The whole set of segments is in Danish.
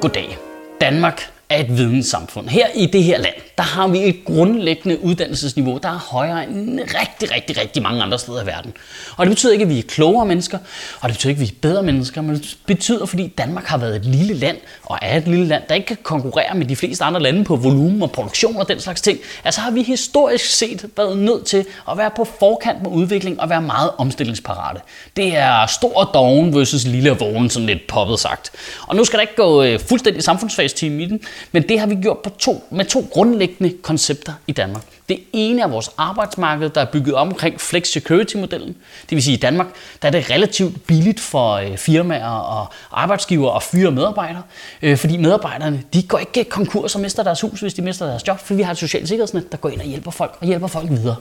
Goddag. Danmark er et videnssamfund. Her i det her land, der har vi et grundlæggende uddannelsesniveau, der er højere end rigtig, rigtig, rigtig mange andre steder i verden. Og det betyder ikke, at vi er klogere mennesker, og det betyder ikke, at vi er bedre mennesker, men det betyder, fordi Danmark har været et lille land, og er et lille land, der ikke kan konkurrere med de fleste andre lande på volumen og produktion og den slags ting. Altså har vi historisk set været nødt til at være på forkant med udvikling og være meget omstillingsparate. Det er stor doven versus lille og vågen, sådan lidt poppet sagt. Og nu skal der ikke gå øh, fuldstændig samfundsfagsteam i den, men det har vi gjort på to, med to grundlæggende koncepter i Danmark. Det ene er vores arbejdsmarked, der er bygget omkring flex security-modellen. Det vil sige, at i Danmark der er det relativt billigt for øh, firmaer og arbejdsgiver at fyre medarbejdere, øh, fordi medarbejderne de går ikke konkurs og mister deres hus, hvis de mister deres job, for vi har et socialt sikkerhedsnet, der går ind og hjælper folk og hjælper folk videre.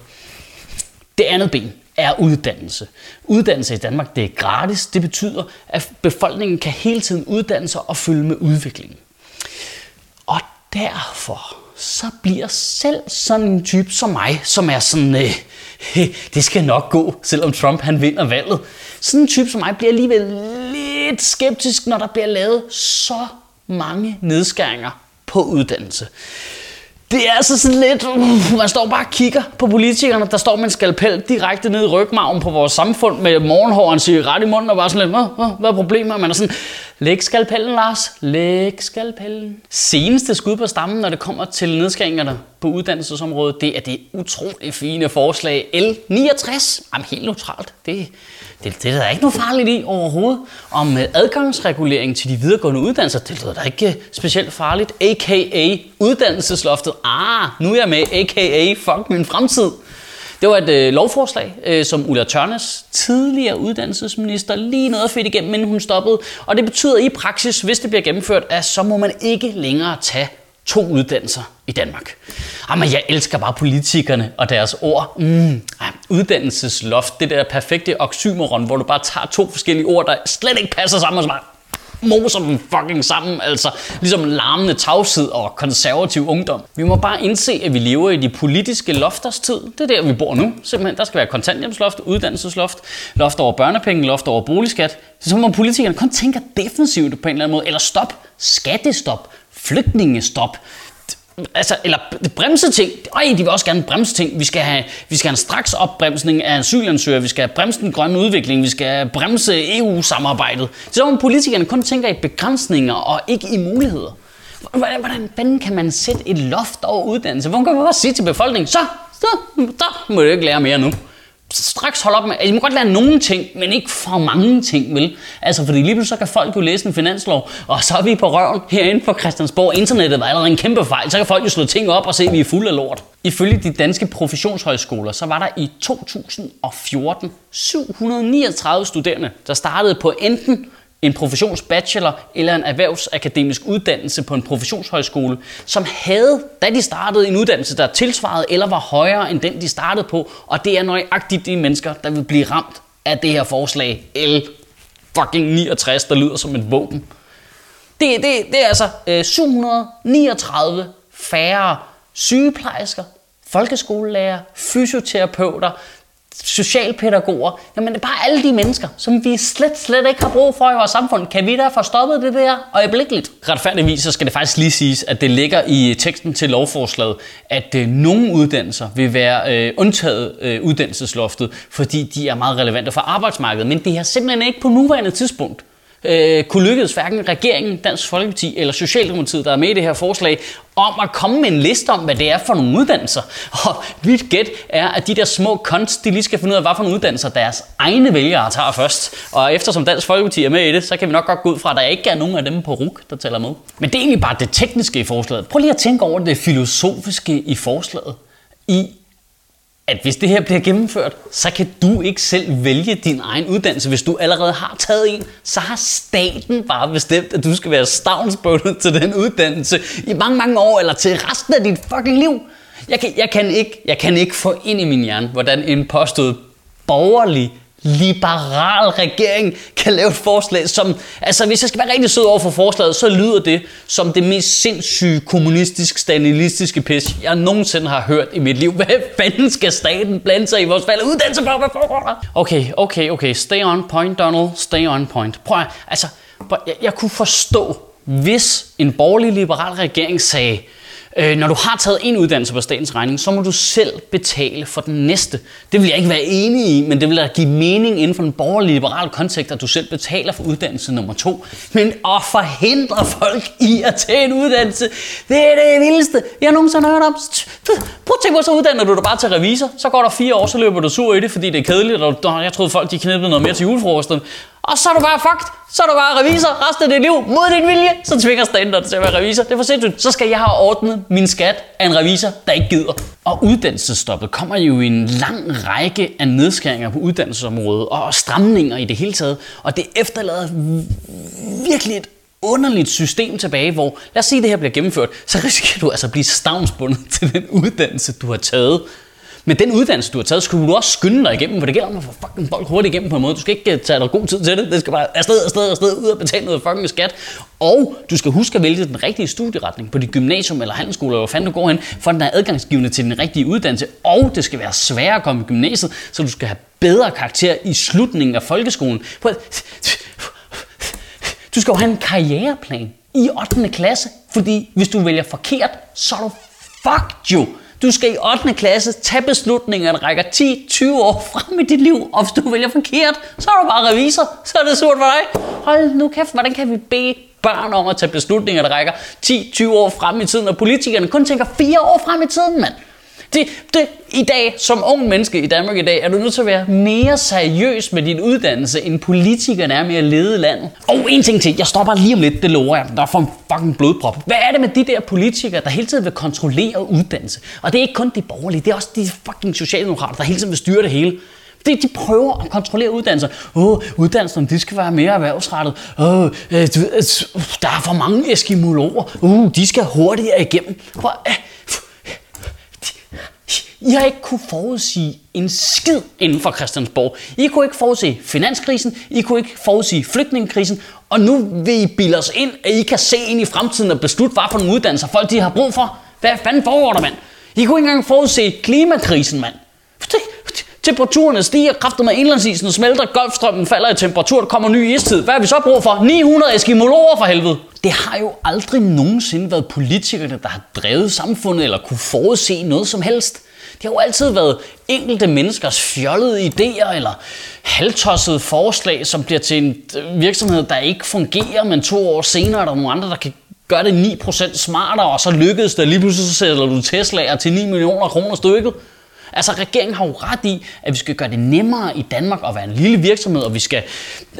Det andet ben er uddannelse. Uddannelse i Danmark det er gratis. Det betyder, at befolkningen kan hele tiden uddanne sig og følge med udviklingen. Og derfor så bliver selv sådan en type som mig, som er sådan, øh, det skal nok gå, selvom Trump han vinder valget. Sådan en type som mig bliver alligevel lidt skeptisk, når der bliver lavet så mange nedskæringer på uddannelse. Det er altså sådan lidt, uh, man står bare og kigger på politikerne, der står med en skalpel direkte ned i rygmarven på vores samfund med morgenhåren siger ret i munden og bare sådan lidt, hvad er problemet? Man er sådan, læg skalpellen Lars, læg skalpellen. Seneste skud på stammen, når det kommer til nedskæringerne på uddannelsesområdet, det er det utrolig fine forslag L69. Jamen helt neutralt, det, det, det er der ikke noget farligt i overhovedet. Om øh, adgangsregulering til de videregående uddannelser, det lyder da ikke øh, specielt farligt. A.k.a. uddannelsesloftet. Ah, nu er jeg med. A.k.a. fuck min fremtid. Det var et øh, lovforslag, øh, som Ulla Tørnes, tidligere uddannelsesminister, lige noget fedt igennem, inden hun stoppede. Og det betyder i praksis, hvis det bliver gennemført, at så må man ikke længere tage to uddannelser i Danmark. Jamen, jeg elsker bare politikerne og deres ord. Mm, uddannelsesloft, det der perfekte oxymoron, hvor du bare tager to forskellige ord, der slet ikke passer sammen, og så bare moser dem fucking sammen, altså ligesom larmende tavshed og konservativ ungdom. Vi må bare indse, at vi lever i de politiske lofters tid. Det er der, vi bor nu. Simpelthen, der skal være kontanthjemsloft, uddannelsesloft, loft over børnepenge, loft over boligskat. Så må politikerne kun tænke defensivt på en eller anden måde, eller stop, skattestop, flygtningestop, Altså, eller bremse ting. Ej, de vil også gerne bremse ting. Vi skal have, vi skal have en straks opbremsning af asylansøgere. Vi skal have bremse den grønne udvikling. Vi skal bremse EU-samarbejdet. Så om politikerne kun tænker i begrænsninger og ikke i muligheder. Hvordan, hvordan, fanden kan man sætte et loft over uddannelse? Hvordan kan man bare sige til befolkningen, så, så, så må du ikke lære mere nu straks holde op med, at I må godt lære nogle ting, men ikke for mange ting, vel? Altså, fordi lige pludselig så kan folk jo læse en finanslov, og så er vi på røven herinde på Christiansborg. Internettet var allerede en kæmpe fejl, så kan folk jo slå ting op og se, at vi er fulde af lort. Ifølge de danske professionshøjskoler, så var der i 2014 739 studerende, der startede på enten en professionsbachelor eller en erhvervsakademisk uddannelse på en professionshøjskole, som havde, da de startede, en uddannelse, der tilsvarede eller var højere end den, de startede på. Og det er nøjagtigt de mennesker, der vil blive ramt af det her forslag L fucking 69, der lyder som et våben. Det, det, det er altså øh, 739 færre sygeplejersker, folkeskolelærer, fysioterapeuter, socialpædagoger, jamen det er bare alle de mennesker, som vi slet, slet ikke har brug for i vores samfund. Kan vi da få stoppet det der øjeblikkeligt? Retfærdigvis så skal det faktisk lige siges, at det ligger i teksten til lovforslaget, at øh, nogle uddannelser vil være øh, undtaget øh, uddannelsesloftet, fordi de er meget relevante for arbejdsmarkedet. Men det er simpelthen ikke på nuværende tidspunkt øh, kunne lykkes hverken regeringen, Dansk Folkeparti eller Socialdemokratiet, der er med i det her forslag, om at komme med en liste om, hvad det er for nogle uddannelser. Og mit gæt er, at de der små konst, de lige skal finde ud af, hvad for nogle uddannelser deres egne vælgere tager først. Og eftersom Dansk Folkeparti er med i det, så kan vi nok godt gå ud fra, at der ikke er nogen af dem på RUK, der tæller med. Men det er egentlig bare det tekniske i forslaget. Prøv lige at tænke over det filosofiske i forslaget. I at hvis det her bliver gennemført, så kan du ikke selv vælge din egen uddannelse. Hvis du allerede har taget en, så har staten bare bestemt, at du skal være stavnsbundet til den uddannelse i mange, mange år, eller til resten af dit fucking liv. Jeg kan, jeg kan, ikke, jeg kan ikke få ind i min hjerne, hvordan en påstået borgerlig liberal regering kan lave et forslag, som, altså hvis jeg skal være rigtig sød over for forslaget, så lyder det som det mest sindssyge kommunistisk stalinistiske pis, jeg nogensinde har hørt i mit liv. Hvad fanden skal staten blande sig i vores valg uddannelse for? Hvad foregår der? Okay, okay, okay, stay on point, Donald, stay on point. Prøv at, altså, prøv, jeg, jeg kunne forstå, hvis en borgerlig liberal regering sagde, Øh, når du har taget en uddannelse på statens regning, så må du selv betale for den næste. Det vil jeg ikke være enig i, men det vil da give mening inden for den borgerlige liberale kontekst, at du selv betaler for uddannelse nummer to. Men at forhindre folk i at tage en uddannelse, det er det vildeste, jeg nogensinde har hørt om. Prøv at tænke på, så uddanner du dig bare til revisor. Så går der fire år, så løber du sur i det, fordi det er kedeligt, og jeg troede folk de knippede noget mere til julefrokosten. Og så er du bare fucked. Så er du bare revisor resten af dit liv mod din vilje. Så tvinger staten dig til at være revisor. Det er for sindssygt. Så skal jeg have ordnet min skat af en revisor, der ikke gider. Og uddannelsesstoppet kommer jo i en lang række af nedskæringer på uddannelsesområdet og stramninger i det hele taget. Og det efterlader virkelig et underligt system tilbage, hvor, lad os sige, at det her bliver gennemført, så risikerer du altså at blive stavnsbundet til den uddannelse, du har taget. Men den uddannelse, du har taget, skulle du også skynde dig igennem, for det gælder om at få fucking folk hurtigt igennem på en måde. Du skal ikke øh, tage dig god tid til det. Det skal bare afsted, afsted, afsted, ud og betale noget fucking skat. Og du skal huske at vælge den rigtige studieretning på dit gymnasium eller handelsskole, eller hvor fanden du går hen, for den er adgangsgivende til den rigtige uddannelse. Og det skal være sværere at komme i gymnasiet, så du skal have bedre karakter i slutningen af folkeskolen. Du skal jo have en karriereplan i 8. klasse, fordi hvis du vælger forkert, så er du fucked jo. Du skal i 8. klasse tage beslutninger, der rækker 10-20 år frem i dit liv, og hvis du vælger forkert, så er du bare revisor, så er det surt for dig. Hold nu kæft, hvordan kan vi bede børn om at tage beslutninger, der rækker 10-20 år frem i tiden, og politikerne kun tænker 4 år frem i tiden, mand. Det, det, I dag, som ung menneske i Danmark i dag, er du nødt til at være mere seriøs med din uddannelse, end politikerne er med at lede landet. Og en ting til, jeg stopper lige om lidt, det lover jeg, der får en fucking blodprop. Hvad er det med de der politikere, der hele tiden vil kontrollere uddannelse? Og det er ikke kun de borgerlige, det er også de fucking socialdemokrater, der hele tiden vil styre det hele. De, de prøver at kontrollere uddannelser. Åh, oh, uddannelserne de skal være mere erhvervsrettet. Åh, oh, øh, der er for mange eskimologer. Uh, de skal hurtigere igennem. Prøv, øh, i har ikke kunne forudsige en skid inden for Christiansborg. I kunne ikke forudse finanskrisen, I kunne ikke forudse flygtningekrisen, og nu vil I bilde os ind, at I kan se ind i fremtiden og beslutte, hvad for nogle uddannelser folk de har brug for. Hvad fanden foregår der, mand? I kunne ikke engang forudse klimakrisen, mand. Temperaturen stiger, kraftet med indlandsisen smelter, golfstrømmen falder i temperatur, der kommer ny istid. Hvad har vi så brug for? 900 eskimologer for helvede. Det har jo aldrig nogensinde været politikerne, der har drevet samfundet eller kunne forudse noget som helst. Det har jo altid været enkelte menneskers fjollede idéer eller halvtossede forslag, som bliver til en øh, virksomhed, der ikke fungerer, men to år senere er der nogle andre, der kan gøre det 9% smartere, og så lykkedes det, lige pludselig så sætter du Tesla'er til 9 millioner kroner stykket. Altså regeringen har jo ret i, at vi skal gøre det nemmere i Danmark at være en lille virksomhed, og vi skal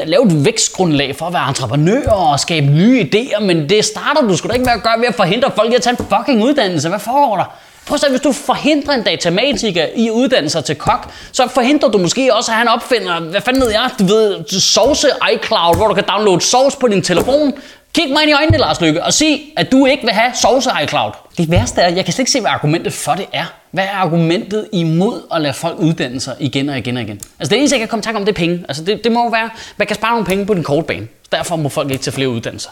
lave et vækstgrundlag for at være entreprenører og skabe nye idéer, men det starter du sgu da ikke med at gøre ved at forhindre folk i at tage en fucking uddannelse. Hvad foregår der? Prøv at hvis du forhindrer en datamatiker i at uddanne sig til kok, så forhindrer du måske også, at han opfinder, hvad fanden ved jeg, du ved, sauce iCloud, hvor du kan downloade sauce på din telefon. Kig mig ind i øjnene, Lars Lykke, og sig, at du ikke vil have sauce iCloud. Det værste er, at jeg kan slet ikke se, hvad argumentet for det er. Hvad er argumentet imod at lade folk uddanne sig igen og igen og igen? Altså det eneste, jeg kan komme i tanke om, det er penge. Altså det, det må jo være, man kan spare nogle penge på den korte bane. Derfor må folk ikke tage flere uddannelser.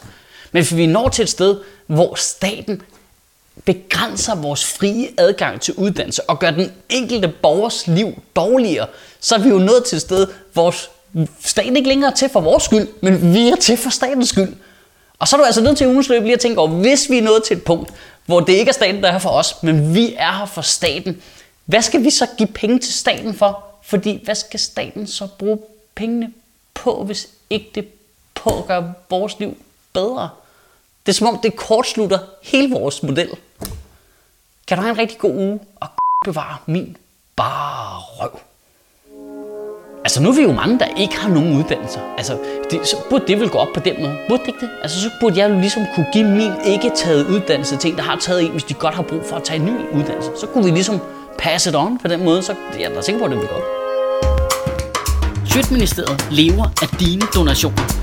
Men hvis vi når til et sted, hvor staten begrænser vores frie adgang til uddannelse og gør den enkelte borgers liv dårligere, så er vi jo nået til et sted, hvor staten ikke længere er til for vores skyld, men vi er til for statens skyld. Og så er du altså nødt til at løb lige at tænke over, hvis vi er nået til et punkt, hvor det ikke er staten, der er her for os, men vi er her for staten, hvad skal vi så give penge til staten for? Fordi hvad skal staten så bruge pengene på, hvis ikke det på at gøre vores liv bedre? Det er som om, det kortslutter hele vores model. Kan du have en rigtig god uge og bevare min bare røv. Altså nu er vi jo mange, der ikke har nogen uddannelser. Altså, det, så burde det vel gå op på den måde. Burde det ikke det? Altså så burde jeg jo ligesom kunne give min ikke taget uddannelse til en, der har taget en, hvis de godt har brug for at tage en ny uddannelse. Så kunne vi ligesom passe det on på den måde, så jeg er da sikker på, at det vil gå. Sjøtministeriet lever af dine donationer.